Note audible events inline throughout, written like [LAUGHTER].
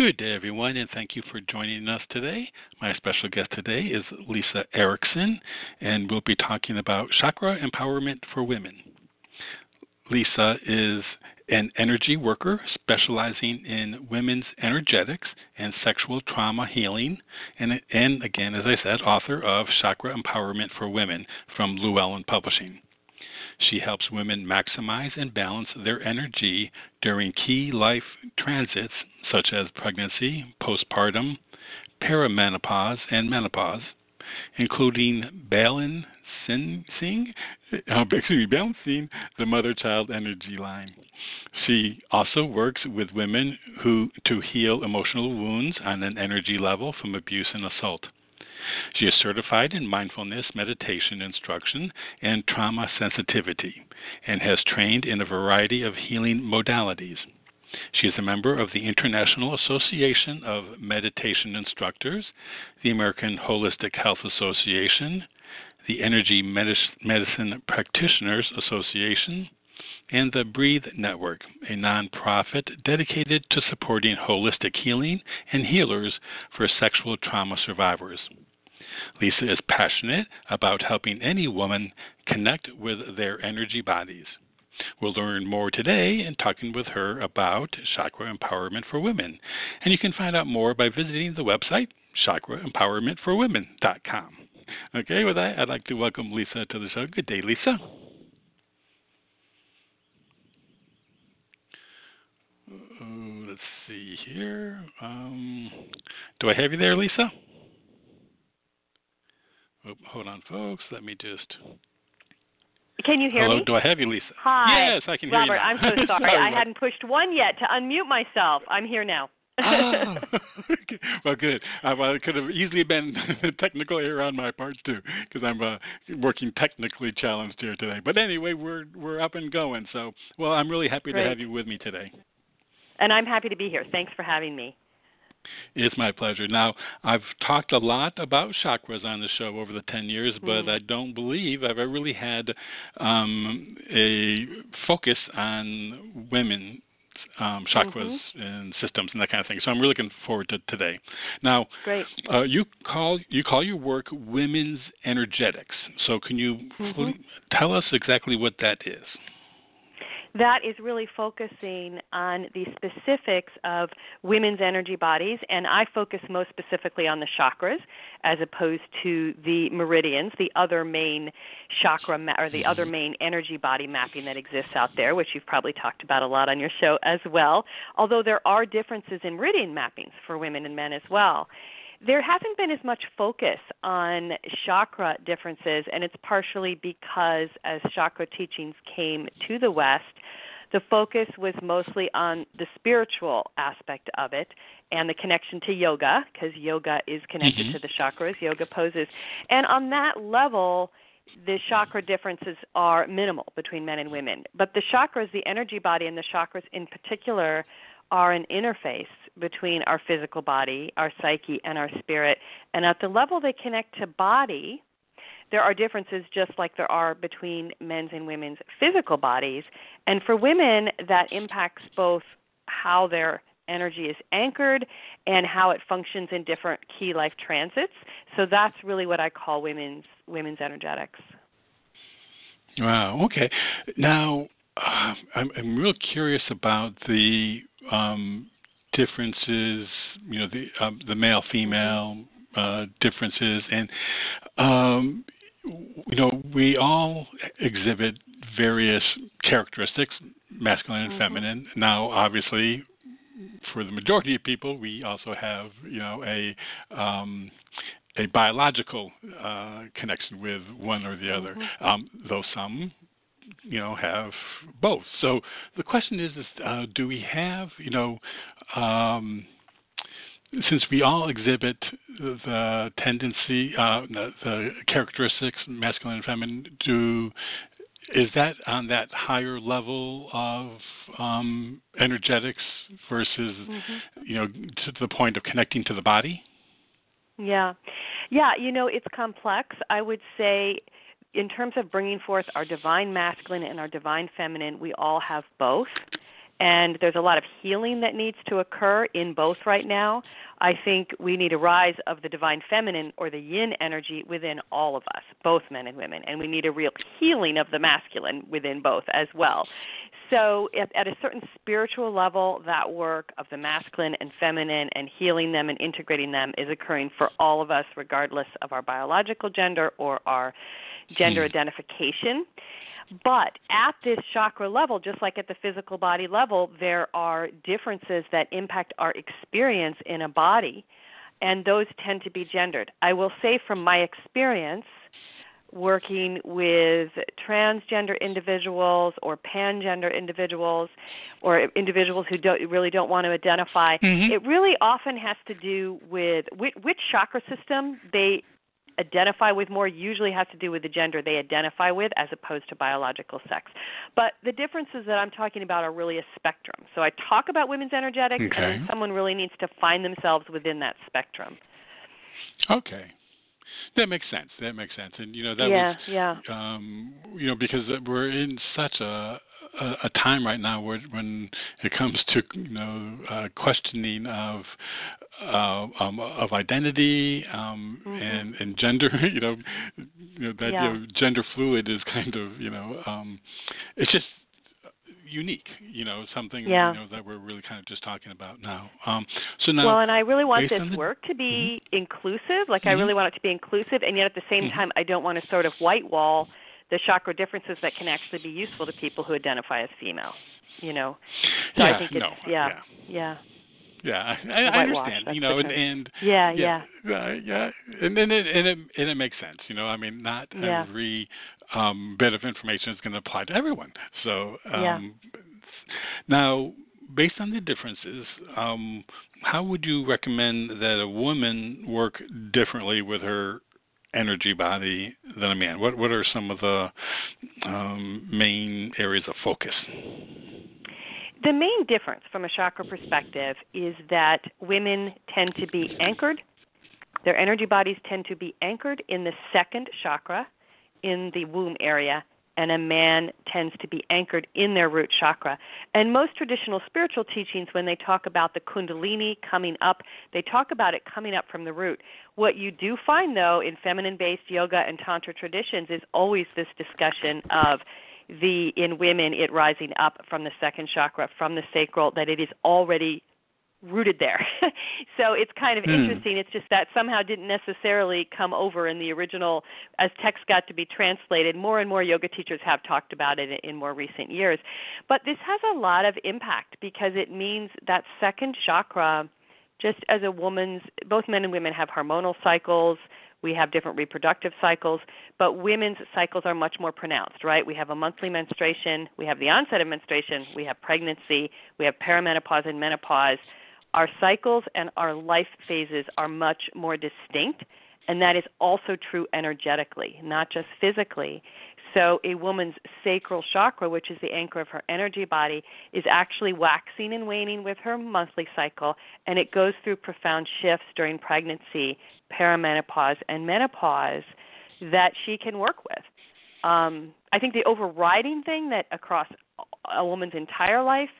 Good day, everyone, and thank you for joining us today. My special guest today is Lisa Erickson, and we'll be talking about chakra empowerment for women. Lisa is an energy worker specializing in women's energetics and sexual trauma healing, and, and again, as I said, author of Chakra Empowerment for Women from Llewellyn Publishing. She helps women maximize and balance their energy during key life transits such as pregnancy, postpartum, perimenopause, and menopause, including balancing, [LAUGHS] um, excuse me, balancing the mother-child energy line. She also works with women who to heal emotional wounds on an energy level from abuse and assault. She is certified in mindfulness meditation instruction and trauma sensitivity and has trained in a variety of healing modalities. She is a member of the International Association of Meditation Instructors, the American Holistic Health Association, the Energy Medicine Practitioners Association, and the Breathe Network, a nonprofit dedicated to supporting holistic healing and healers for sexual trauma survivors. Lisa is passionate about helping any woman connect with their energy bodies. We'll learn more today in talking with her about chakra empowerment for women. And you can find out more by visiting the website chakraempowermentforwomen.com. Okay, with that, I'd like to welcome Lisa to the show. Good day, Lisa. Uh, let's see here. Um, do I have you there, Lisa? Oh, hold on, folks. Let me just. Can you hear Hello, me? do I have you, Lisa? Hi. Yes, I can hear you. Robert. I'm so [LAUGHS] sorry. sorry I hadn't pushed one yet to unmute myself. I'm here now. oh, [LAUGHS] [LAUGHS] well, good. Uh, well, it could have easily been technical error on my part too, because I'm uh, working technically challenged here today. But anyway, we're we're up and going. So, well, I'm really happy Great. to have you with me today. And I'm happy to be here. Thanks for having me. It's my pleasure. Now, I've talked a lot about chakras on the show over the 10 years, but Mm. I don't believe I've ever really had um, a focus on women. Um, chakras Mm-hmm. and systems and that kind of thing. So I'm really looking forward to today. Now, Great. uh, you call you call your work women's energetics. So can you Mhm. tell us exactly what that is? That is really focusing on the specifics of women's energy bodies, and I focus most specifically on the chakras as opposed to the meridians, the other main chakra ma- or the other mm-hmm. main energy body mapping that exists out there, which you've probably talked about a lot on your show as well. Although there are differences in meridian mappings for women and men as well there hasn't been as much focus on chakra differences, and it's partially because as chakra teachings came to the West, the focus was mostly on the spiritual aspect of it and the connection to yoga, because yoga is connected Mhm. to the chakras, yoga poses. And on that level, the chakra differences are minimal between men and women. But the chakras, the energy body, and the chakras in particular, are an interface between our physical body, our psyche, and our spirit. And at the level they connect to body, there are differences just like there are between men's and women's physical bodies. And for women, that impacts both how their energy is anchored and how it functions in different key life transits. So that's really what I call women's women's energetics. Wow. Okay. Now, uh, I'm, I'm real curious about the um, differences. You know, the um, the male female uh, differences, and um, you know, we all exhibit various characteristics, masculine and Mhm. feminine. Now, obviously, for the majority of people, we also have you know a um, a biological uh, connection with one or the other, Mhm. um, though some you know have both. So the question is, is uh, do we have you know um, since we all exhibit the tendency, uh, the, characteristics, masculine and feminine, do is that on that higher level of um, energetics versus, mm-hmm. you know, to the point of connecting to the body? Yeah, yeah. You know, it's complex. I would say, in terms of bringing forth our divine masculine and our divine feminine, we all have both and there's a lot of healing that needs to occur in both right now. I think we need a rise of the divine feminine or the yin energy within all of us, both men and women, and we need a real healing of the masculine within both as well. So, at, at a certain spiritual level, that work of the masculine and feminine and healing them and integrating them is occurring for all of us, regardless of our biological gender or our gender hmm. identification. But at this chakra level, just like at the physical body level, there are differences that impact our experience in a body, and those tend to be gendered. I will say from my experience, working with transgender individuals or pangender individuals or individuals who don't, really don't want to identify mm-hmm. it really often has to do with which, which chakra system they identify with more usually has to do with the gender they identify with as opposed to biological sex. But the differences that I'm talking about are really a spectrum. So I talk about women's energetics, okay. and someone really needs to find themselves within that spectrum. Okay. That makes sense. That makes sense, and you know that yeah, was, yeah. Um, you know, because we're in such a a, a time right now where when it comes to you know uh, questioning of uh, um, of identity um, mm-hmm. and and gender. [LAUGHS] You know, you know that yeah. you know, gender fluid is kind of you know um, it's just unique. You know, something yeah. you know that we're really kind of just talking about now. Um, so now, well, and I really want this the, work to be mm-hmm. inclusive. Like mm-hmm. I really want it to be inclusive, and yet at the same mm-hmm. time, I don't want to sort of white wall the chakra differences that can actually be useful to people who identify as female. You know, so yeah, I think it's no, yeah, yeah. yeah. Yeah, I, I understand. You know, and, and yeah, yeah, yeah, yeah, and and it, and it and it makes sense. You know, I mean, not yeah. every um, bit of information is going to apply to everyone. So um, yeah. now, based on the differences, um, how would you recommend that a woman work differently with her energy body than a man? What what are some of the um, main areas of focus? The main difference from a chakra perspective is that women tend to be anchored. Their energy bodies tend to be anchored in the second chakra in the womb area and a man tends to be anchored in their root chakra. And most traditional spiritual teachings, when they talk about the Kundalini coming up, they talk about it coming up from the root. What you do find, though, in feminine based yoga and Tantra traditions is always this discussion of the in women it rising up from the second chakra from the sacral that it is already rooted there. [LAUGHS] so it's kind of hmm. interesting. It's just that somehow didn't necessarily come over in the original as text got to be translated. More and more yoga teachers have talked about it in more recent years. But this has a lot of impact because it means that second chakra just as a woman's both men and women have hormonal cycles we have different reproductive cycles, but women's cycles are much more pronounced, right? We have a monthly menstruation, we have the onset of menstruation, we have pregnancy, we have perimenopause and menopause our cycles and our life phases are much more distinct, and that is also true energetically, not just physically. So, a woman's sacral chakra, which is the anchor of her energy body, is actually waxing and waning with her monthly cycle, and it goes through profound shifts during pregnancy, perimenopause, and menopause that she can work with. Um, I think the overriding thing that across a woman's entire life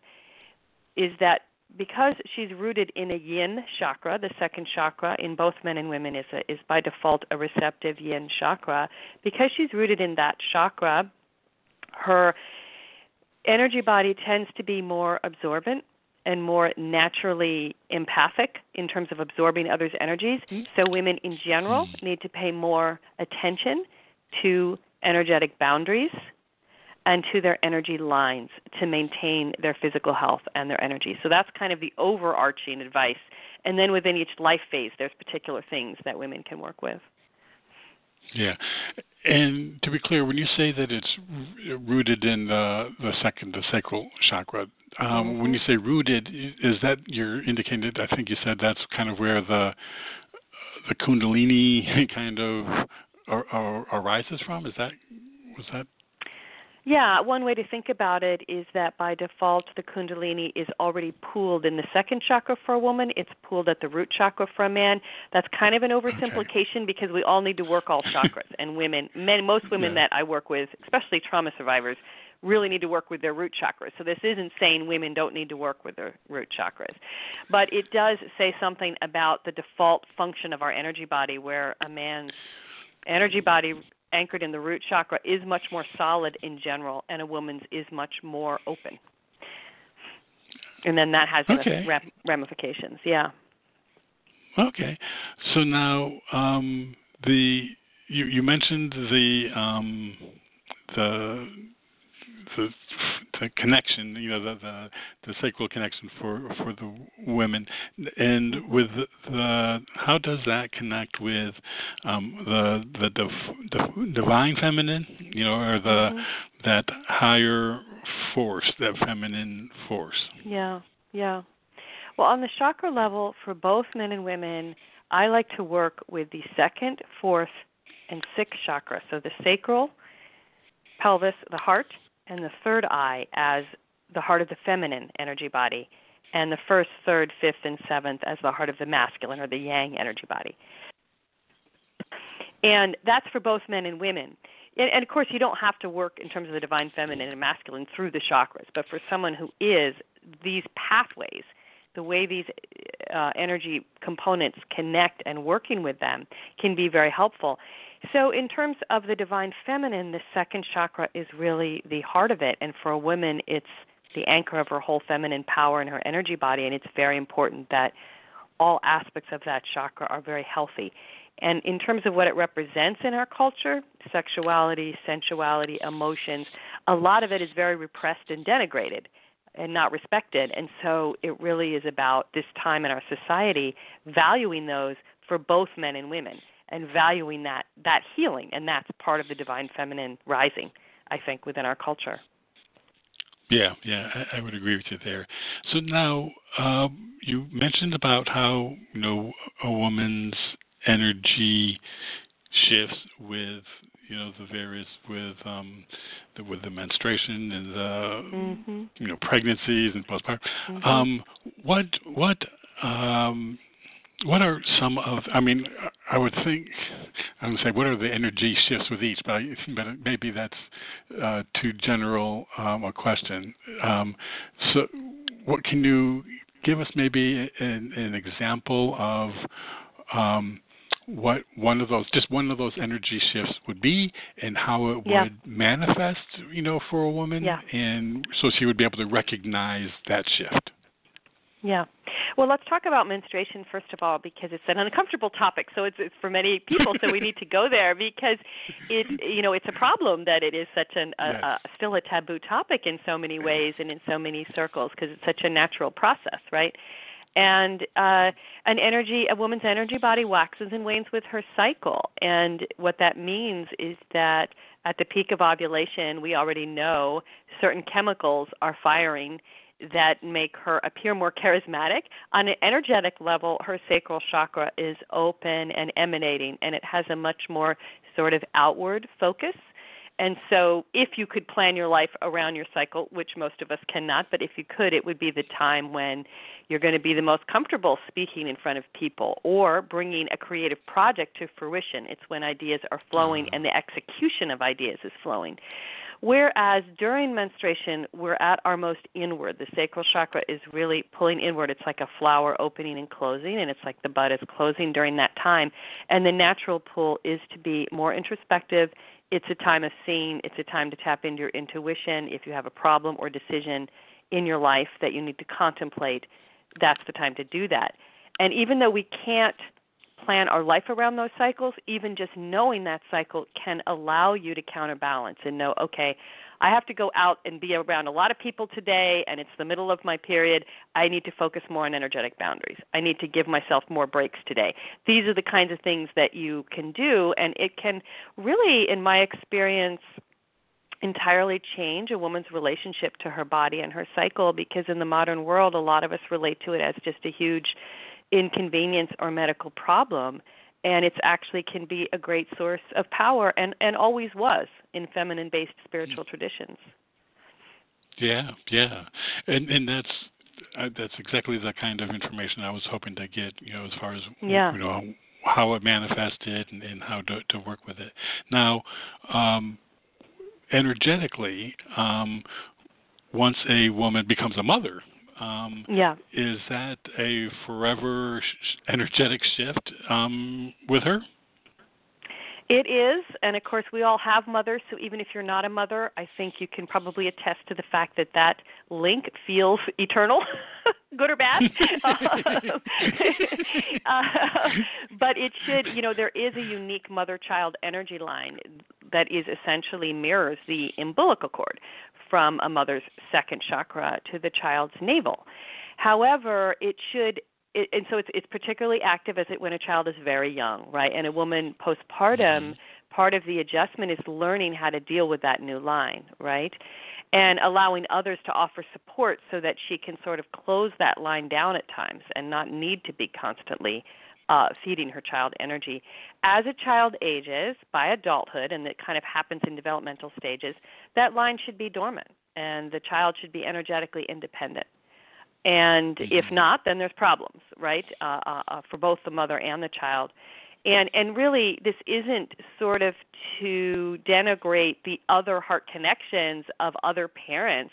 is that because she's rooted in a yin chakra, the second chakra in both men and women is a, is by default a receptive yin chakra. Because she's rooted in that chakra, her energy body tends to be more absorbent and more naturally empathic in terms of absorbing others' energies. Mm-hmm. So women in general need to pay more attention to energetic boundaries and to their energy lines to maintain their physical health and their energy. So that's kind of the overarching advice. And then within each life phase, there's particular things that women can work with. Yeah. And to be clear, when you say that it's rooted in the, the second, the sacral chakra, Um, mm-hmm. When you say rooted, is that you're indicating? I think you said that's kind of where the the Kundalini [LAUGHS] kind of or, or arises from. Is that was that yeah, one way to think about it is that by default, the Kundalini is already pooled in the second chakra for a woman. It's pooled at the root chakra for a man. That's kind of an oversimplification okay. because we all need to work all chakras. and women, men, most women yeah. that I work with, especially trauma survivors, really need to work with their root chakras. So this isn't saying women don't need to work with their root chakras. But it does say something about the default function of our energy body where a man's energy body anchored in the root chakra is much more solid in general, and a woman's is much more open. And then that has okay. ramifications. Yeah. Okay. So now um, the you, you mentioned the um, the the the connection, you know, the the, the sacral connection for for the women, and with the how does that connect with um, the the, the divine feminine, you know, or the mm-hmm. that higher force, that feminine force? Yeah, yeah. Well, on the chakra level, for both men and women, I like to work with the second, fourth, and sixth chakra. So the sacral, pelvis, the heart, and the third eye as the heart of the feminine energy body, and the first, third, fifth, and seventh as the heart of the masculine or the yang energy body. And that's for both men and women. And, and of course, you don't have to work in terms of the divine feminine and masculine through the chakras, but for someone who is, these pathways, the way these uh, energy components connect and working with them can be very helpful. So, in terms of the divine feminine, the second chakra is really the heart of it. And for a woman, it's the anchor of her whole feminine power and her energy body. And it's very important that all aspects of that chakra are very healthy. And in terms of what it represents in our culture sexuality, sensuality, emotions a lot of it is very repressed and denigrated and not respected. And so it really is about this time in our society valuing those for both men and women and valuing that that healing. And that's part of the divine feminine rising i think within our culture. Yeah yeah i, I would agree with you there. So now um, you mentioned about how you know a woman's energy shifts with you know the various with um the, with the menstruation and the mm-hmm. you know pregnancies and postpartum mm-hmm. um what what um what are some of? I mean, I would think I would say what are the energy shifts with each, but, I, but maybe that's uh, too general um, a question. Um, so, what can you give us? Maybe an, an example of um, what one of those, just one of those energy shifts would be, and how it yeah. would manifest, you know, for a woman, yeah. and so she would be able to recognize that shift. Yeah. Well, let's talk about menstruation first of all because it's an uncomfortable topic. So it's, it's for many people. so we [LAUGHS] need to go there because it, you know, it's a problem that it is such an a, yes. a, still a taboo topic in so many ways and in so many circles because it's such a natural process, right? And uh, an energy, a woman's energy body waxes and wanes with her cycle, and what that means is that at the peak of ovulation, we already know certain chemicals are firing that make her appear more charismatic. On an energetic level, her sacral chakra is open and emanating, and it has a much more sort of outward focus. And so, if you could plan your life around your cycle, which most of us cannot, but if you could, it would be the time when you're going to be the most comfortable speaking in front of people or bringing a creative project to fruition. It's when ideas are flowing mm. and the execution of ideas is flowing. Whereas during menstruation, we're at our most inward. The sacral chakra is really pulling inward. It's like a flower opening and closing, and it's like the bud is closing during that time. And the natural pull is to be more introspective. It's a time of seeing, it's a time to tap into your intuition. If you have a problem or decision in your life that you need to contemplate, that's the time to do that. And even though we can't plan our life around those cycles, even just knowing that cycle can allow you to counterbalance and know, okay, I have to go out and be around a lot of people today, and it's the middle of my period. I need to focus more on energetic boundaries. I need to give myself more breaks today. These are the kinds of things that you can do, and it can really, in my experience, entirely change a woman's relationship to her body and her cycle because in the modern world a lot of us relate to it as just a huge inconvenience or medical problem and it's actually can be a great source of power and and always was in feminine based spiritual traditions. Yeah yeah. And and that's uh, that's exactly the kind of information I was hoping to get you know as far as yeah. you know how it manifested and, and how to to work with it. Now um energetically um once a woman becomes a mother um, yeah. Is that a forever energetic shift um, with her? It is, and of course, we all have mothers. So even if you're not a mother, I think you can probably attest to the fact that that link feels [LAUGHS] eternal, [LAUGHS] good or bad. [LAUGHS] uh, but it should, you know, there is a unique mother-child energy line that is essentially mirrors the umbilical cord from a mother's second chakra to the child's navel. However, it should it, and so it's it's particularly active as it when a child is very young, right? And a woman postpartum, mm-hmm. part of the adjustment is learning how to deal with that new line, right? And allowing others to offer support so that she can sort of close that line down at times and not need to be constantly uh, feeding her child energy. As a child ages by adulthood, and it kind of happens in developmental stages, that line should be dormant, and the child should be energetically independent. And mm-hmm. if not, then there's problems, right, uh, uh, uh, for both the mother and the child. And and really, this isn't sort of to denigrate the other heart connections of other parents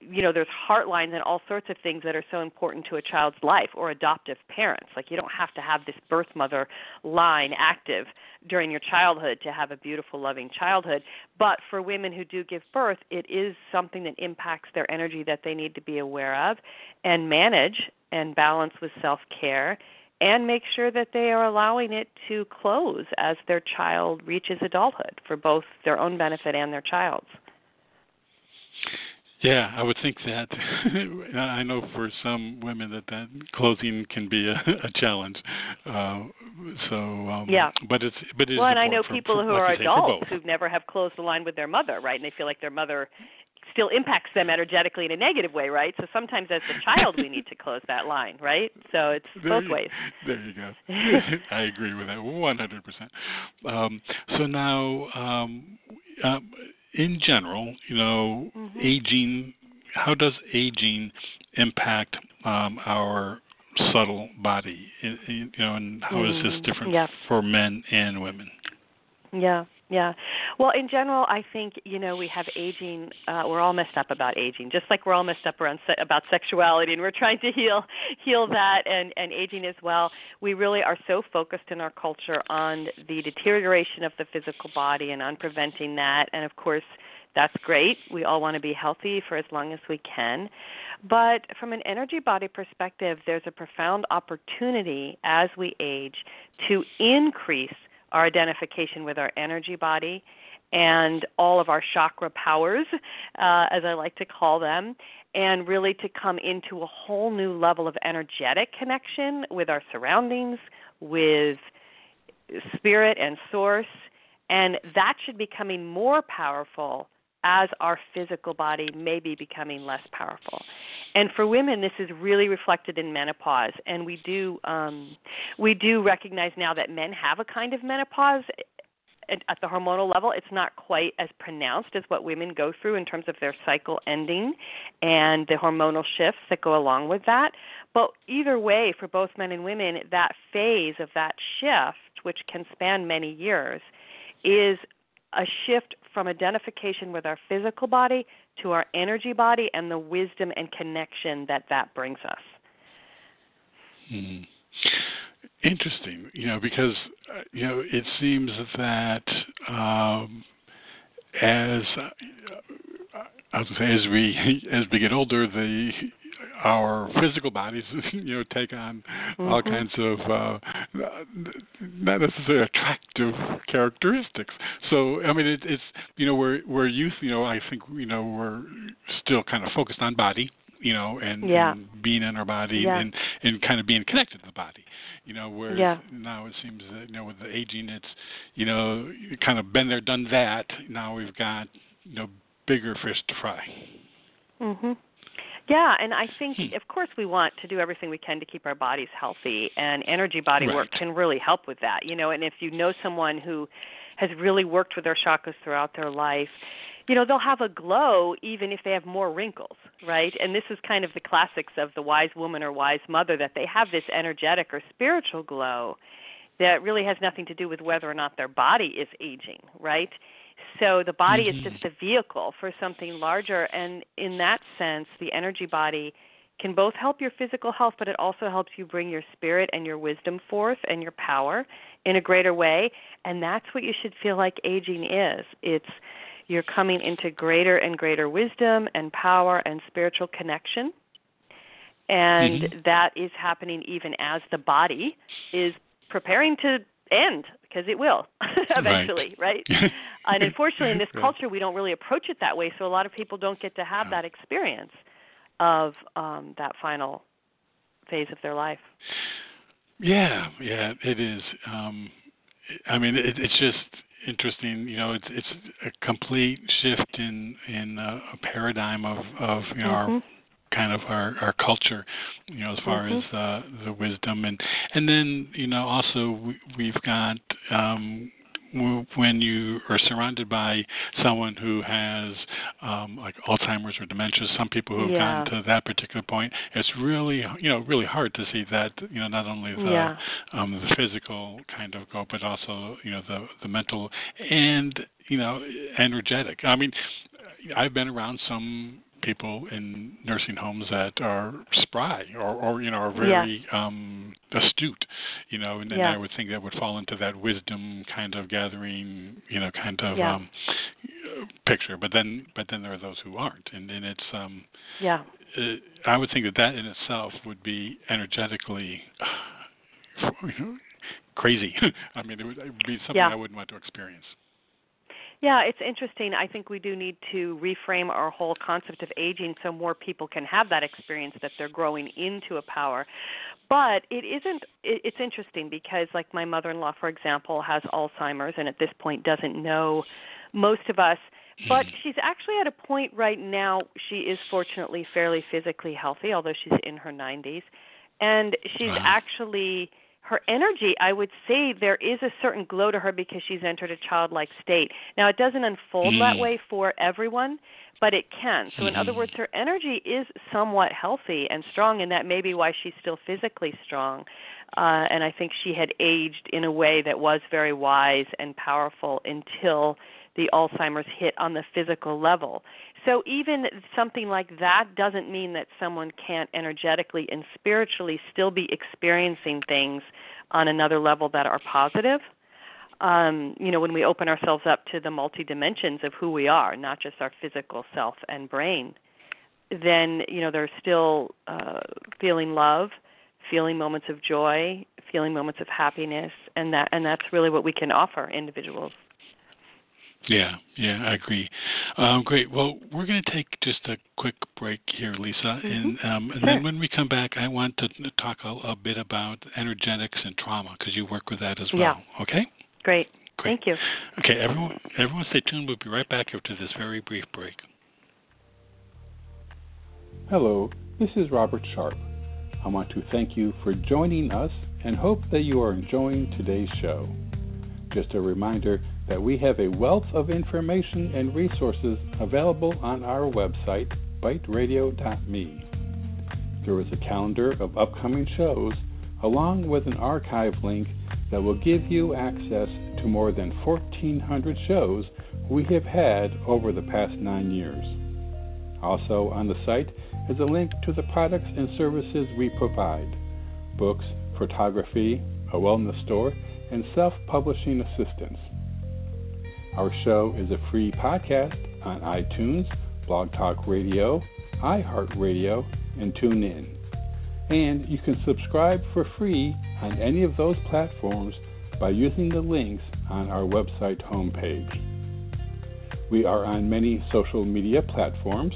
you know there's heartlines and all sorts of things that are so important to a child's life or adoptive parents. Like you don't have to have this birth mother line active during your childhood to have a beautiful loving childhood. But for women who do give birth it is something that impacts their energy that they need to be aware of and manage and balance with self care and make sure that they are allowing it to close as their child reaches adulthood for both their own benefit and their child's yeah, I would think that. [LAUGHS] I know for some women that that closing can be a, [LAUGHS] a challenge. Uh, so um, yeah, but it's but it's well, and I know for, people for, who like are adults who never have closed the line with their mother, right? And they feel like their mother still impacts them energetically in a negative way, right? So sometimes as a child we need to close that line, right? So it's there both you, ways. There you go. [LAUGHS] I agree with that 100%. Um, so now um, um, in general, you know, mm-hmm. aging. How does aging impact um, our subtle body? You know, and how mm, is this mm-hmm. different yeah. for men and women? Yeah, yeah. Well, in general, I think you know we have aging. Uh, we're all messed up about aging, just like we're all messed up around se- about sexuality, and we're trying to heal heal that and and aging as well. We really are so focused in our culture on the deterioration of the physical body and on preventing that. And of course, that's great. We all want to be healthy for as long as we can. But from an energy body perspective, there's a profound opportunity as we age to increase our identification with our energy body and all of our chakra powers, uh, as I like to call them, and really to come into a whole new level of energetic connection with our surroundings, with spirit and source. And that should be coming more powerful as our physical body may be becoming less powerful. And for women, this is really reflected in menopause. And we do um, we do recognize now that men have a kind of menopause at the hormonal level, it's not quite as pronounced as what women go through in terms of their cycle ending and the hormonal shifts that go along with that. But either way, for both men and women, that phase of that shift, which can span many years, is a shift from identification with our physical body to our energy body and the wisdom and connection that that brings us. Hmm. Interesting, you know, because uh, you know it seems that um, as uh, as we [LAUGHS] as we get older, the our physical bodies, [LAUGHS] you know, take on mm-hmm. all kinds of uh, not necessarily attractive characteristics. So, I mean, it, it's you know, we're we're youth. You know, I think you know we're still kind of focused on body. You know, and, yeah. and being in our body yeah. and and kind of being connected to the body. You know, where yeah. now it seems that you know with the aging, it's you know kind of been there, done that. Now we've got you know bigger fish to fry. Mhm. Yeah, and I think Hmm. of course we want to do everything we can to keep our bodies healthy and energy body work can really help with that. You know, and if you know someone who has really worked with their chakras throughout their life, you know, they'll have a glow even if they have more wrinkles, right? And this is kind of the classics of the wise woman or wise mother that they have this energetic or spiritual glow that really has nothing to do with whether or not their body is aging, right? So the body Mhm. is just a vehicle for something larger and in that sense the energy body can both help your physical health but it also helps you bring your spirit and your wisdom forth and your power in a greater way and that's what you should feel like aging is. It's you're coming into greater and greater wisdom and power and spiritual connection. And Mhm. that is happening even as the body is preparing to end because it will [LAUGHS] eventually, right? [LAUGHS] and unfortunately in this Right. culture we don't really approach it that way so a lot of people don't get to have Yeah. that experience of um that final phase of their life Yeah, yeah, it is. Um, I mean, it, it's just interesting. You know, it's it's a complete shift in in uh, a paradigm of of you know our Mhm. Kind of our our culture. You know, as far Mhm. as uh, the wisdom and and then you know also we, we've got um, when you are surrounded by someone who has um, like Alzheimer's or dementia, some people who have Yeah. gotten to that particular point, it's really you know really hard to see that you know not only the yeah um, the physical kind of go, but also you know the the mental and you know energetic. I mean, I've been around some people in nursing homes that are spry or, or you know are very um astute you know and, and Yeah. i would think that would fall into that wisdom kind of gathering you know kind of Yeah. um picture but then but then there are those who aren't and and it's um yeah uh, I would think that that in itself would be energetically [SIGHS] you know, crazy. [LAUGHS] I mean, it would, it would be something Yeah. I wouldn't want to experience. Yeah, it's interesting. I think we do need to reframe our whole concept of aging so more people can have that experience that they're growing into a power. But it isn't it's interesting because like my mother-in-law for example has Alzheimer's and at this point doesn't know most of us but mm-hmm. she's actually at a point right now she is fortunately fairly physically healthy although she's in her 90s and she's Wow. actually her energy i would say there is a certain glow to her because she's entered a childlike state now it doesn't unfold that Mm. way for everyone but it can so in other Mhm. words her energy is somewhat healthy and strong and that may be why she's still physically strong uh and i think she had aged in a way that was very wise and powerful until the alzheimer's hit on the physical level so even something like that doesn't mean that someone can't energetically and spiritually still be experiencing things on another level that are positive. Um, you know, when we open ourselves up to the multi dimensions of who we are, not just our physical self and brain, then you know they're still uh, feeling love, feeling moments of joy, feeling moments of happiness, and that and that's really what we can offer individuals. Yeah, yeah, I agree. Um, great. Well, we're going to take just a quick break here, Lisa, and, um, and Sure. then when we come back, I want to talk a, a bit about energetics and trauma because you work with that as well. Yeah. Okay. Great. Great. Thank you. Okay, everyone, everyone, stay tuned. We'll be right back after this very brief break. Hello, this is Robert Sharp. I want to thank you for joining us and hope that you are enjoying today's show. Just a reminder that we have a wealth of information and resources available on our website, biteradio.me. There is a calendar of upcoming shows along with an archive link that will give you access to more than 1,400 shows we have had over the past nine years. Also on the site is a link to the products and services we provide books, photography, a wellness store, and self publishing assistance. Our show is a free podcast on iTunes, Blog Talk Radio, iHeartRadio, and TuneIn. And you can subscribe for free on any of those platforms by using the links on our website homepage. We are on many social media platforms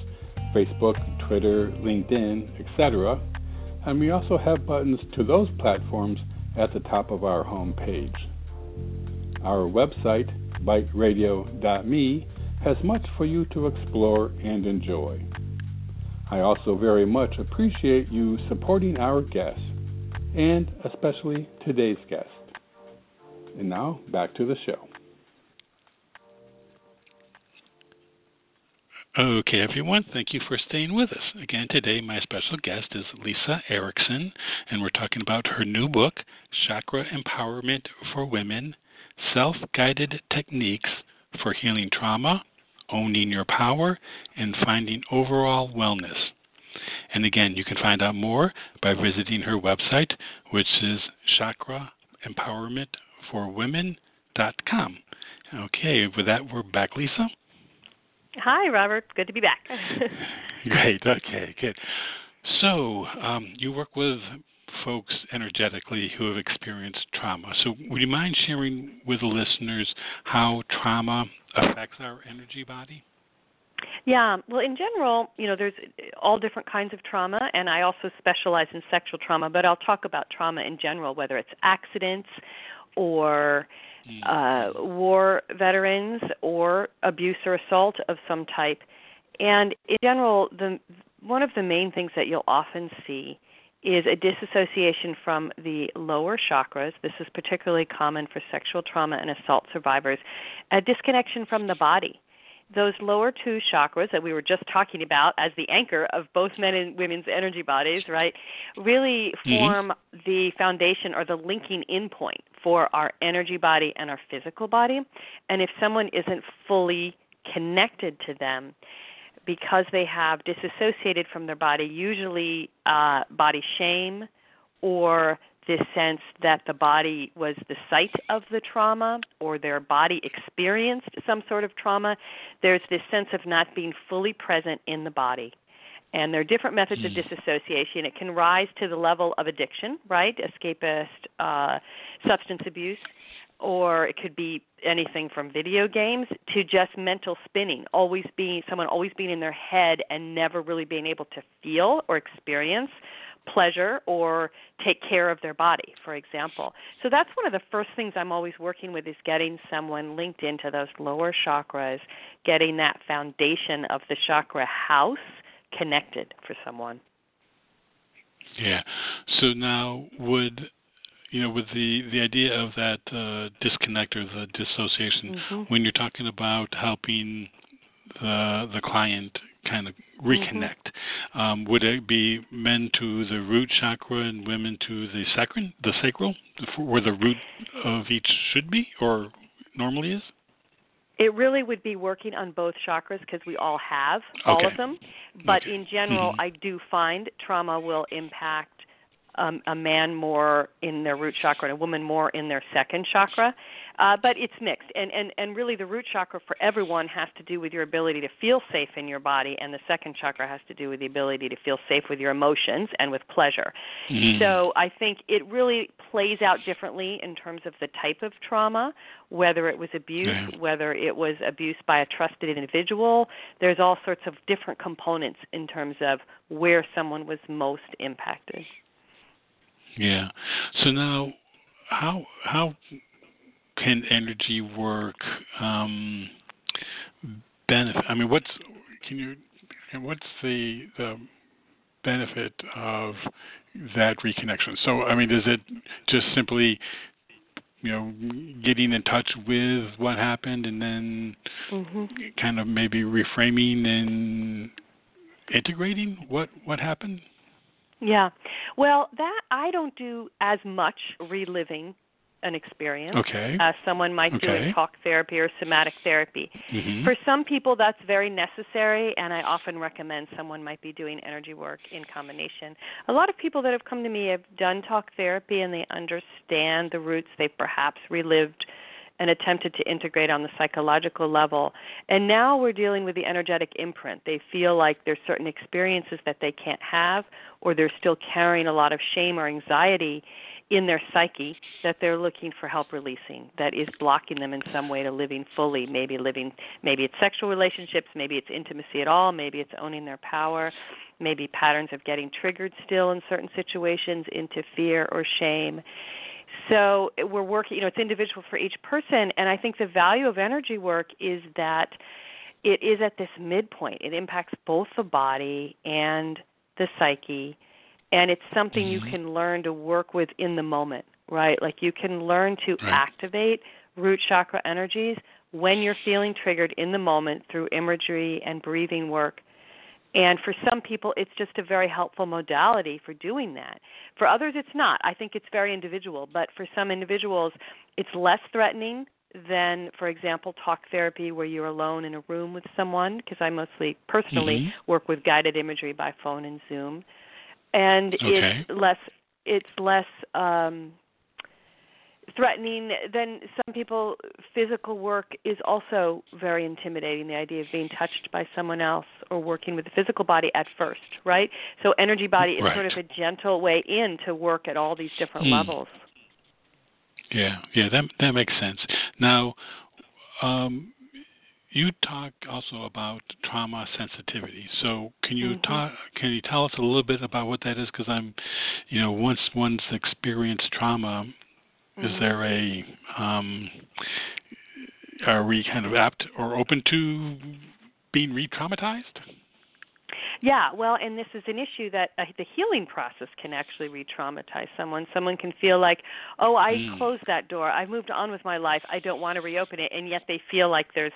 Facebook, Twitter, LinkedIn, etc. And we also have buttons to those platforms at the top of our homepage. Our website, biteradio.me, has much for you to explore and enjoy. I also very much appreciate you supporting our guests, and especially today's guest. And now, back to the show. Okay, everyone, thank you for staying with us. Again, today my special guest is Lisa Erickson, and we're talking about her new book, Chakra Empowerment for Women Self Guided Techniques for Healing Trauma, Owning Your Power, and Finding Overall Wellness. And again, you can find out more by visiting her website, which is chakraempowermentforwomen.com. Okay, with that, we're back, Lisa. Hi, Robert. Good to be back. [LAUGHS] Great. Okay, good. So, um, you work with folks energetically who have experienced trauma. So, would you mind sharing with the listeners how trauma affects our energy body? Yeah, well, in general, you know, there's all different kinds of trauma, and I also specialize in sexual trauma, but I'll talk about trauma in general, whether it's accidents or uh, war veterans or abuse or assault of some type. And in general, the one of the main things that you'll often see is a disassociation from the lower chakras. This is particularly common for sexual trauma and assault survivors. A disconnection from the body those lower two chakras that we were just talking about as the anchor of both men and women's energy bodies, right, really mm-hmm. form mm-hmm. the foundation or the linking in point for our energy body and our physical body. And if someone isn't fully connected to them, because they have disassociated from their body, usually uh, body shame or this sense that the body was the site of the trauma or their body experienced some sort of trauma. There's this sense of not being fully present in the body. And there are different methods of hmm. disassociation. It can rise to the level of addiction, right? Escapist, uh, substance abuse, or it could be anything from video games to just mental spinning always being someone always being in their head and never really being able to feel or experience pleasure or take care of their body, for example. So that's one of the first things I'm always working with is getting someone linked into those lower chakras, getting that foundation of the chakra house connected for someone. Yeah. So now would you know with the the idea of that uh, disconnect or the dissociation mm-hmm. when you're talking about helping the the client kind of reconnect. Mm-hmm. Um, would it be men to the root chakra and women to the sacral, the sacral, where the root of each should be or normally is? It really would be working on both chakras because we all have all okay. of them. But okay. in general, mm-hmm. I do find trauma will impact um, a man more in their root chakra and a woman more in their second chakra. Uh, but it's mixed, and, and and really the root chakra for everyone has to do with your ability to feel safe in your body, and the second chakra has to do with the ability to feel safe with your emotions and with pleasure. Mm. So I think it really plays out differently in terms of the type of trauma, whether it was abuse, yeah. whether it was abuse by a trusted individual. There's all sorts of different components in terms of where someone was most impacted. Yeah. So now, how how can energy work um, benefit? I mean, what's can you what's the the benefit of that reconnection? So, I mean, is it just simply you know getting in touch with what happened and then mm-hmm. kind of maybe reframing and integrating what what happened? Yeah. Well, that I don't do as much reliving an experience okay. as someone might okay. do in talk therapy or somatic therapy. Mm-hmm. For some people, that's very necessary, and I often recommend someone might be doing energy work in combination. A lot of people that have come to me have done talk therapy and they understand the roots. They've perhaps relived and attempted to integrate on the psychological level. And now we're dealing with the energetic imprint. They feel like there's certain experiences that they can't have, or they're still carrying a lot of shame or anxiety in their psyche that they're looking for help releasing that is blocking them in some way to living fully maybe living maybe it's sexual relationships maybe it's intimacy at all maybe it's owning their power maybe patterns of getting triggered still in certain situations into fear or shame so we're working, you know, it's individual for each person. And I think the value of energy work is that it is at this midpoint. It impacts both the body and the psyche, and it's something mm-hmm. you can learn to work with in the moment, right? Like you can learn to right. activate root chakra energies when you're feeling triggered in the moment through imagery and breathing work. And for some people, it's just a very helpful modality for doing that. For others, it's not. I think it's very individual. But for some individuals, it's less threatening than, for example, talk therapy where you're alone in a room with someone, because I mostly personally mm-hmm. work with guided imagery by phone and Zoom. And okay. it's less it's less um threatening then some people physical work is also very intimidating the idea of being touched by someone else or working with the physical body at first right so energy body is right. sort of a gentle way in to work at all these different mm. levels yeah yeah that that makes sense now um you talk also about trauma sensitivity. So can you mm-hmm. talk? Can you tell us a little bit about what that is? Because I'm, you know, once one's experienced trauma, Mm-hmm. Is there a um, are we kind of apt or open to being re-traumatized? Yeah, well, and this is an issue that uh, the healing process can actually re-traumatize someone. Someone can feel like, "Oh, I mm. closed that door. I moved on with my life. I don't want to reopen it," and yet they feel like there's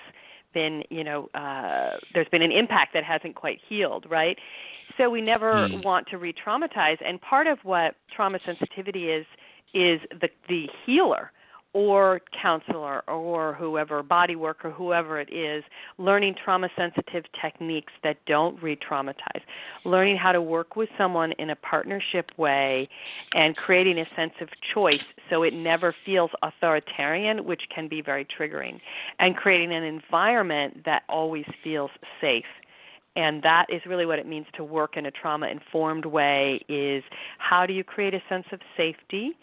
been, you know, uh, there's been an impact that hasn't quite healed, right? So we never mm. want to re-traumatize. And part of what trauma sensitivity is is the the healer or counselor or whoever, body worker, whoever it is, learning trauma sensitive techniques that don't re traumatize, learning how to work with someone in a partnership way and creating a sense of choice so it never feels authoritarian, which can be very triggering, and creating an environment that always feels safe. And that is really what it means to work in a trauma informed way is how do you create a sense of safety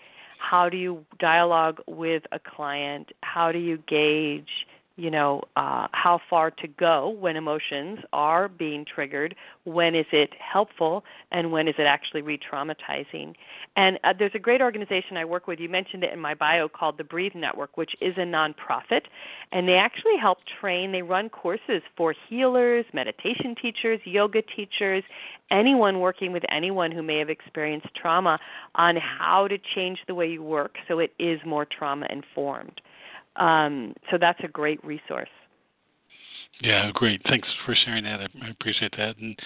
how do you dialogue with a client? How do you gauge you know uh, how far to go when emotions are being triggered when is it helpful and when is it actually re-traumatizing. And uh, there's a great organization i work with you mentioned it in my bio called the breathe network which is a nonprofit and they actually help train they run courses for healers meditation teachers yoga teachers anyone working with anyone who may have experienced trauma on how to change the way you work so it is more trauma informed um, so that's a great resource. Yeah, great. Thanks for sharing that. I, I appreciate that. And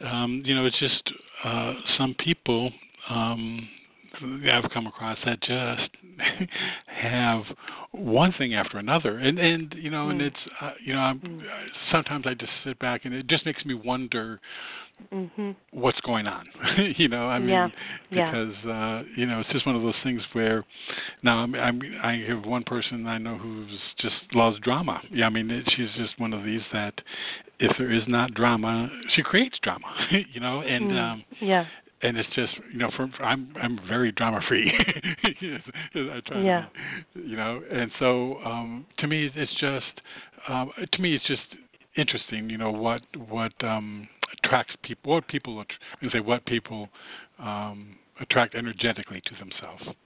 um, you know, it's just uh, some people um, I've come across that just [LAUGHS] have one thing after another, and and you know, mm. and it's uh, you know, I'm, mm. sometimes I just sit back and it just makes me wonder mm-hmm. what's going on. [LAUGHS] you know, I mean, yeah. because yeah. uh, you know, it's just one of those things where now I'm, I'm I have one person I know who's just loves drama. Yeah, I mean, it, she's just one of these that if there is not drama, she creates drama. [LAUGHS] you know, and mm. um, yeah and it's just you know from I'm I'm very drama free. [LAUGHS] I try yeah. To, you know, and so um, to me it's just um, to me it's just interesting. You know what what um, attracts people, what people, and say what people um, attract energetically to themselves.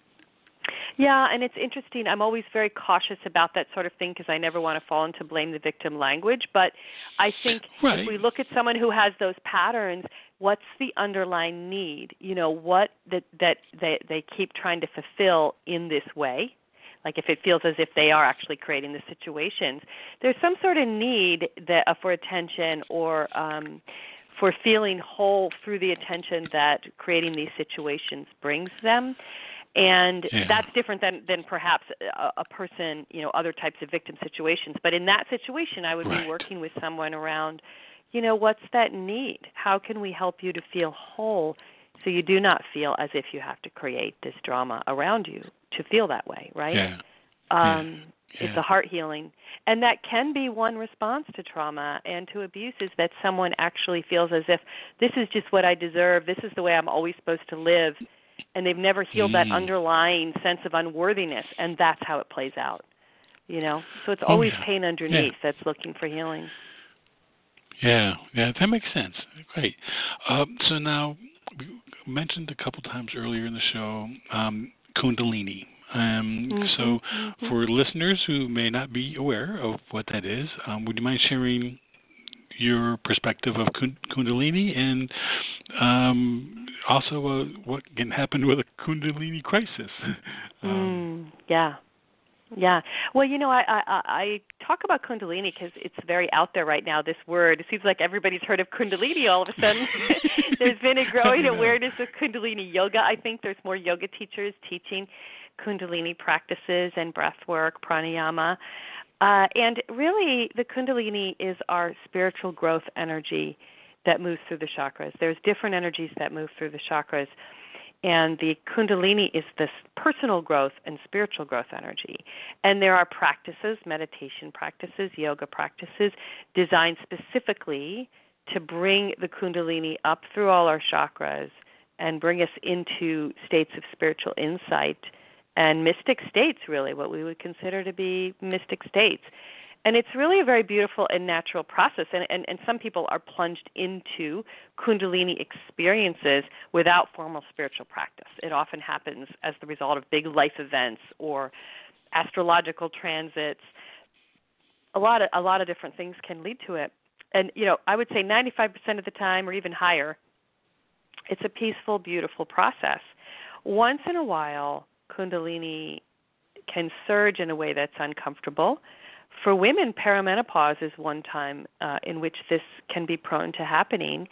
Yeah, and it's interesting. I'm always very cautious about that sort of thing because I never want to fall into blame the victim language. But I think right. if we look at someone who has those patterns, what's the underlying need? You know, what that that they they keep trying to fulfill in this way? Like if it feels as if they are actually creating the situations, there's some sort of need that uh, for attention or um, for feeling whole through the attention that creating these situations brings them and yeah. that's different than than perhaps a, a, person you know other types of victim situations but in that situation i would right. be working with someone around you know what's that need how can we help you to feel whole so you do not feel as if you have to create this drama around you to feel that way right yeah. um yeah. it's a heart healing and that can be one response to trauma and to abuse is that someone actually feels as if this is just what I deserve, this is the way I'm always supposed to live, and they've never healed mm. that underlying sense of unworthiness, and that's how it plays out. You know, so it's always yeah. pain underneath Yeah. that's looking for healing. Yeah, yeah, that makes sense. Great. Um, so now, we mentioned a couple times earlier in the show um, Kundalini. Um, Mhm, so, mhm. for listeners who may not be aware of what that is, um, would you mind sharing your perspective of Kundalini and um, also uh, what can happen with a Kundalini crisis. [LAUGHS] um, mm, yeah. Yeah. Well, you know, I I, I talk about Kundalini because it's very out there right now. This word. It seems like everybody's heard of Kundalini all of a sudden. [LAUGHS] [LAUGHS] there's been a growing awareness of Kundalini yoga. I think there's more yoga teachers teaching Kundalini practices and breath work, pranayama. Uh, and really, the Kundalini is our spiritual growth energy that moves through the chakras. There's different energies that move through the chakras. And the Kundalini is this personal growth and spiritual growth energy. And there are practices, meditation practices, yoga practices, designed specifically to bring the Kundalini up through all our chakras and bring us into states of spiritual insight and mystic states, really, what we would consider to be mystic states. And it's really a very beautiful and natural process. And, and, and some people are plunged into Kundalini experiences without formal spiritual practice. It often happens as the result of big life events or astrological transits. A lot of a lot of different things can lead to it. And you know, I would say 95% of the time or even higher, it's a peaceful, beautiful process. Once in a while, Kundalini can surge in a way that's uncomfortable. For women, perimenopause is one time uh, in which this can be prone to happening,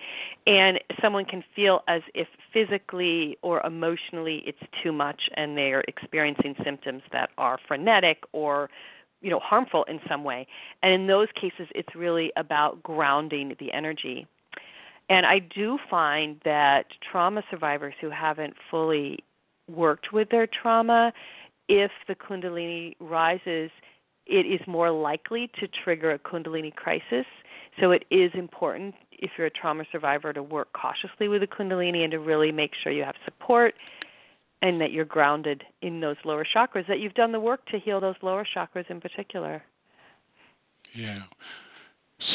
and someone can feel as if physically or emotionally it's too much, and they are experiencing symptoms that are frenetic or you know harmful in some way. And in those cases, it's really about grounding the energy. And I do find that trauma survivors who haven't fully worked with their trauma, if the Kundalini rises, it is more likely to trigger a Kundalini crisis. So it is important if you're a trauma survivor to work cautiously with the Kundalini and to really make sure you have support and that you're grounded in those lower chakras, that you've done the work to heal those lower chakras in particular. Yeah.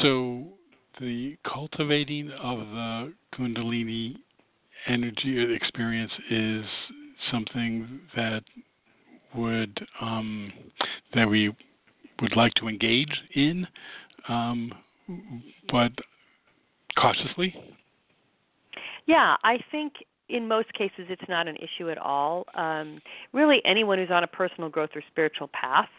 So the cultivating of the Kundalini energy experience is something that would um, that we would like to engage in, um, but cautiously. Yeah, I think in most cases it's not an issue at all. Um, really, anyone who's on a personal growth or spiritual path,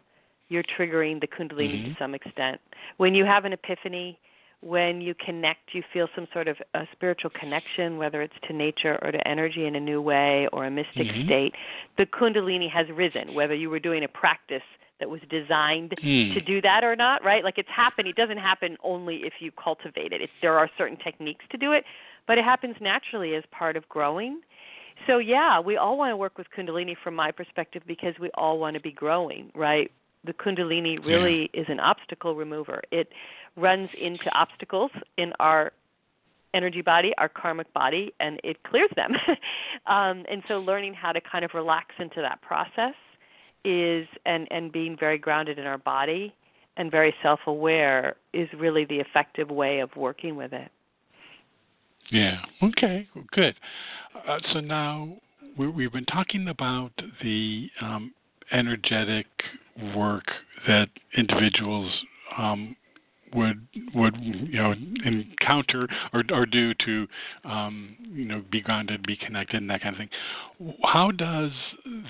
you're triggering the Kundalini mm-hmm. to some extent. When you have an epiphany, when you connect, you feel some sort of a spiritual connection, whether it's to nature or to energy in a new way or a mystic mm-hmm. state. The Kundalini has risen, whether you were doing a practice that was designed mm. to do that or not, right? Like it's happened. It doesn't happen only if you cultivate it. It's, there are certain techniques to do it, but it happens naturally as part of growing. So yeah, we all want to work with Kundalini from my perspective because we all want to be growing, right? The Kundalini really yeah. is an obstacle remover. It runs into obstacles in our energy body, our karmic body, and it clears them. [LAUGHS] um, and so, learning how to kind of relax into that process is, and and being very grounded in our body and very self-aware is really the effective way of working with it. Yeah. Okay. Good. Uh, so now we, have been talking about the um, energetic work that individuals um, would would you know encounter or or do to um, you know be grounded, be connected, and that kind of thing. How does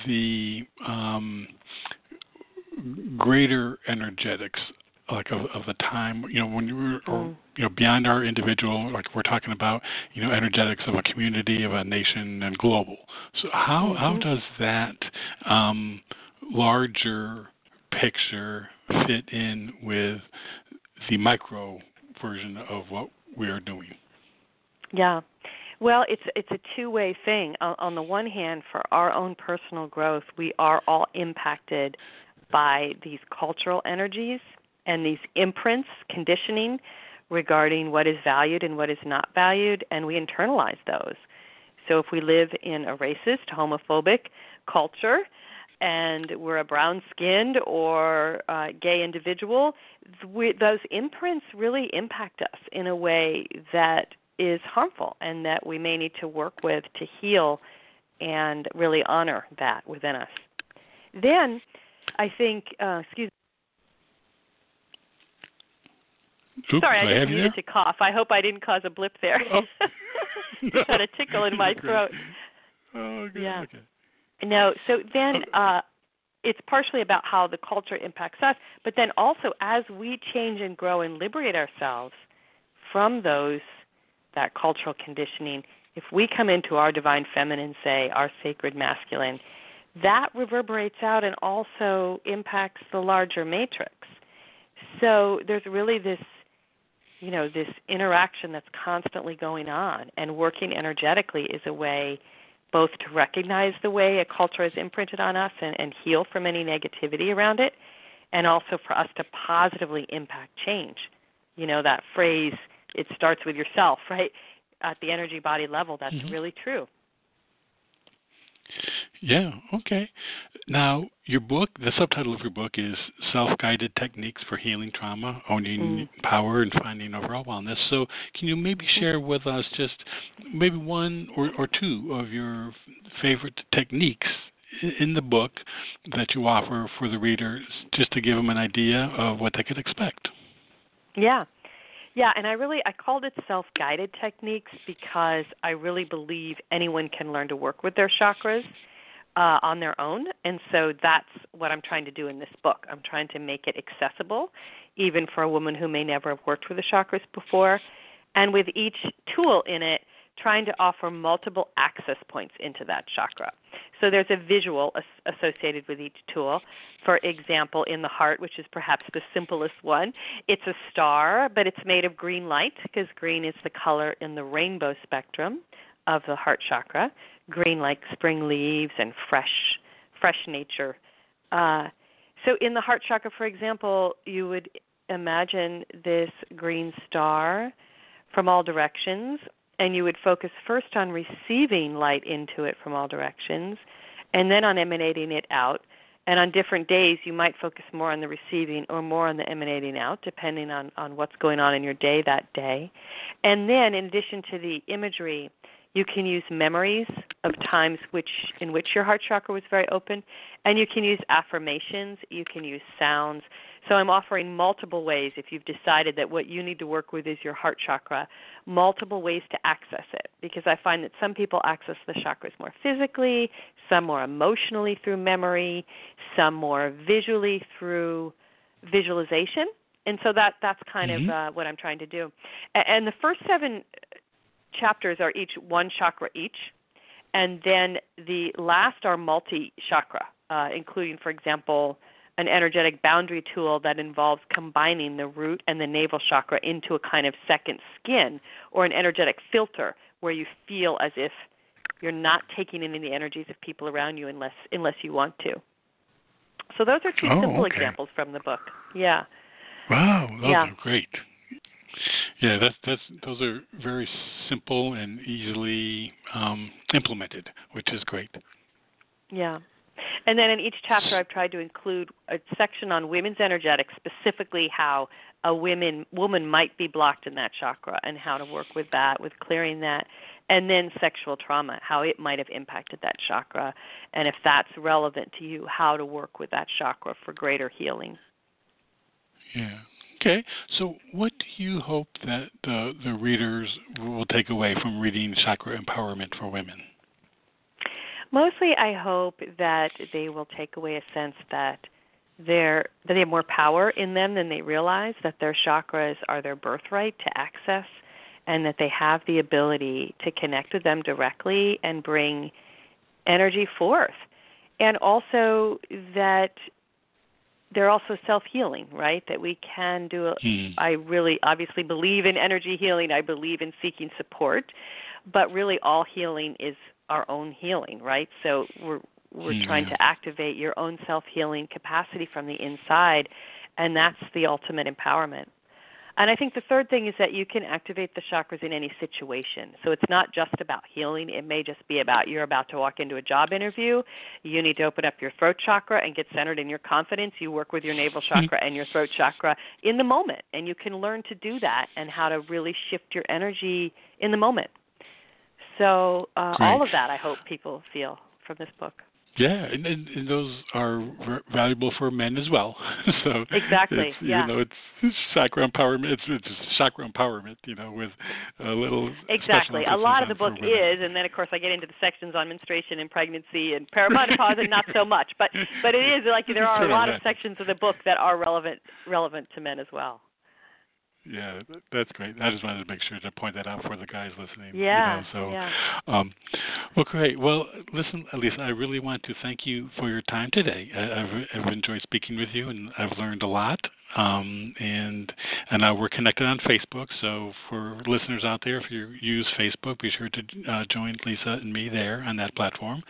the um, greater energetics like of, of the time you know when you were or mm. you know beyond our individual like we're talking about you know energetics of a community of a nation and global so how mm-hmm. how does that um larger picture fit in with the micro version of what we are doing. Yeah. Well, it's it's a two-way thing. On the one hand, for our own personal growth, we are all impacted by these cultural energies and these imprints, conditioning regarding what is valued and what is not valued, and we internalize those. So if we live in a racist, homophobic culture, and we're a brown skinned or uh, gay individual, we, those imprints really impact us in a way that is harmful and that we may need to work with to heal and really honor that within us. Then I think, uh, excuse Oops, Sorry, I, I just needed to cough. I hope I didn't cause a blip there. Oh. [LAUGHS] [LAUGHS] just had a tickle in my throat. Oh, good. Yeah. Okay. No, so then uh, it's partially about how the culture impacts us, but then also as we change and grow and liberate ourselves from those that cultural conditioning, if we come into our divine feminine, say our sacred masculine, that reverberates out and also impacts the larger matrix. So there's really this you know this interaction that's constantly going on and working energetically is a way both to recognize the way a culture is imprinted on us and, and heal from any negativity around it and also for us to positively impact change you know that phrase it starts with yourself [LAUGHS] right at the energy body level that's Mhm. really true Yeah, okay. Now, your book, the subtitle of your book is Self Guided Techniques for Healing Trauma, Owning mm. Power, and Finding Overall Wellness. So, can you maybe mm. share with us just maybe one or, or two of your favorite techniques in the book that you offer for the readers just to give them an idea of what they could expect? Yeah. Yeah, and I really I called it self-guided techniques because I really believe anyone can learn to work with their chakras uh, on their own, and so that's what I'm trying to do in this book. I'm trying to make it accessible, even for a woman who may never have worked with the chakras before, and with each tool in it, trying to offer multiple access points into that chakra. So there's a visual as- associated with each tool. For example, in the heart, which is perhaps the simplest one, it's a star, but it's made of green light because green is the color in the rainbow spectrum of the heart chakra. Green like spring leaves and fresh, fresh nature. Uh, so in the heart chakra, for example, you would imagine this green star from all directions, and you would focus first on receiving light into it from all directions, and then on emanating it out. And on different days, you might focus more on the receiving or more on the emanating out, depending on, on what's going on in your day that day. And then, in addition to the imagery, you can use memories of times which in which your heart chakra was very open, and you can use affirmations. You can use sounds. So I'm offering multiple ways if you've decided that what you need to work with is your heart chakra, multiple ways to access it because I find that some people access the chakras more physically, some more emotionally through memory, some more visually through visualization. And so that that's kind Mhm. of uh, what I'm trying to do. And the first 7 chapters are each one chakra each. And then the last are multi chakra, uh, including, for example, an energetic boundary tool that involves combining the root and the navel chakra into a kind of second skin or an energetic filter where you feel as if you're not taking in the energies of people around you unless unless you want to. So those are two Oh, simple okay. examples from the book. Yeah. Wow, those Yeah. are great. Yeah, that's that's those are very simple and easily um, implemented, which is great. Yeah. And then in each chapter, I've tried to include a section on women's energetics, specifically how a women woman might be blocked in that chakra and how to work with that, with clearing that, and then sexual trauma, how it might have impacted that chakra, and if that's relevant to you, how to work with that chakra for greater healing. Yeah. Okay. So, what do you hope that the the readers will take away from reading Chakra Empowerment for Women? Mostly, I hope that they will take away a sense that they're that they have more power in them than they realize. That their chakras are their birthright to access, and that they have the ability to connect with them directly and bring energy forth. And also that they're also self healing, right? That we can do. A, Hmm. I really obviously believe in energy healing. I believe in seeking support, but really all healing is our own healing, right? So we're we're Hmm, trying to activate your own self healing capacity from the inside, and that's the ultimate empowerment. And I think the third thing is that you can activate the chakras in any situation. So it's not just about healing. It may just be about you're about to walk into a job interview. You need to open up your throat chakra and get centered in your confidence. You work with your navel chakra and your throat chakra in the moment. And you can learn to do that and how to really shift your energy in the moment. So uh, all of that I hope people feel from this book. Yeah, and, and, those are valuable for men as well. [LAUGHS] so exactly, yeah. You know, it's chakra empowerment. It's, it's chakra empowerment. You know, with a little exactly. A lot of the book is, and then of course I get into the sections on menstruation and pregnancy and perimenopause, [LAUGHS] and not so much. But but it is like there are a lot of sections of the book that are relevant relevant to men as well. Yeah, that's great. I just wanted to make sure to point that out for the guys listening. Yeah. You know, so, yeah. Um, well, great. Well, listen, Lisa, I really want to thank you for your time today. I, have I've enjoyed speaking with you, and I've learned a lot. Um, and and uh, we're connected on Facebook. So for listeners out there, if you use Facebook, be sure to uh, join Lisa and me there on that platform.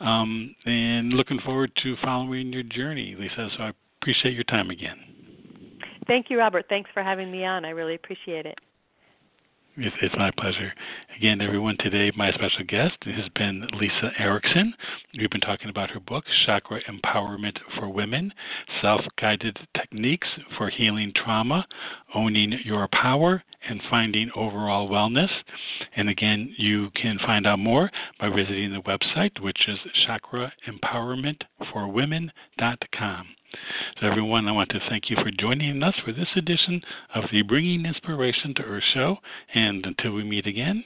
Um, and looking forward to following your journey, Lisa. So I appreciate your time again. Thank you, Robert. Thanks for having me on. I really appreciate it. It's, my pleasure. Again, everyone, today my special guest has been Lisa Erickson. We've been talking about her book, Chakra Empowerment for Women Self Guided Techniques for Healing Trauma, Owning Your Power, and Finding Overall Wellness. And again, you can find out more by visiting the website, which is chakraempowermentforwomen.com. So, everyone, I want to thank you for joining us for this edition of the Bringing Inspiration to Earth show. And until we meet again,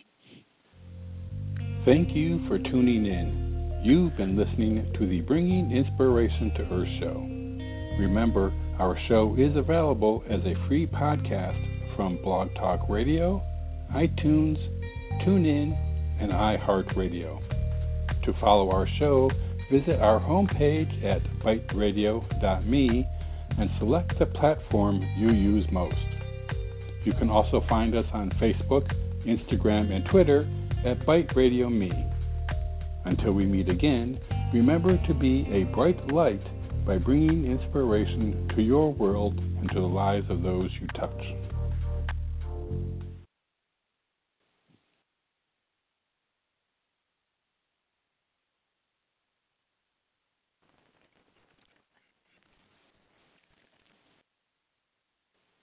thank you for tuning in. You've been listening to the Bringing Inspiration to Earth show. Remember, our show is available as a free podcast from Blog Talk Radio, iTunes, TuneIn, and iHeartRadio. To follow our show, visit our homepage at biteradio.me and select the platform you use most. You can also find us on Facebook, Instagram, and Twitter at BITE. Until we meet again, remember to be a bright light by bringing inspiration to your world and to the lives of those you touch.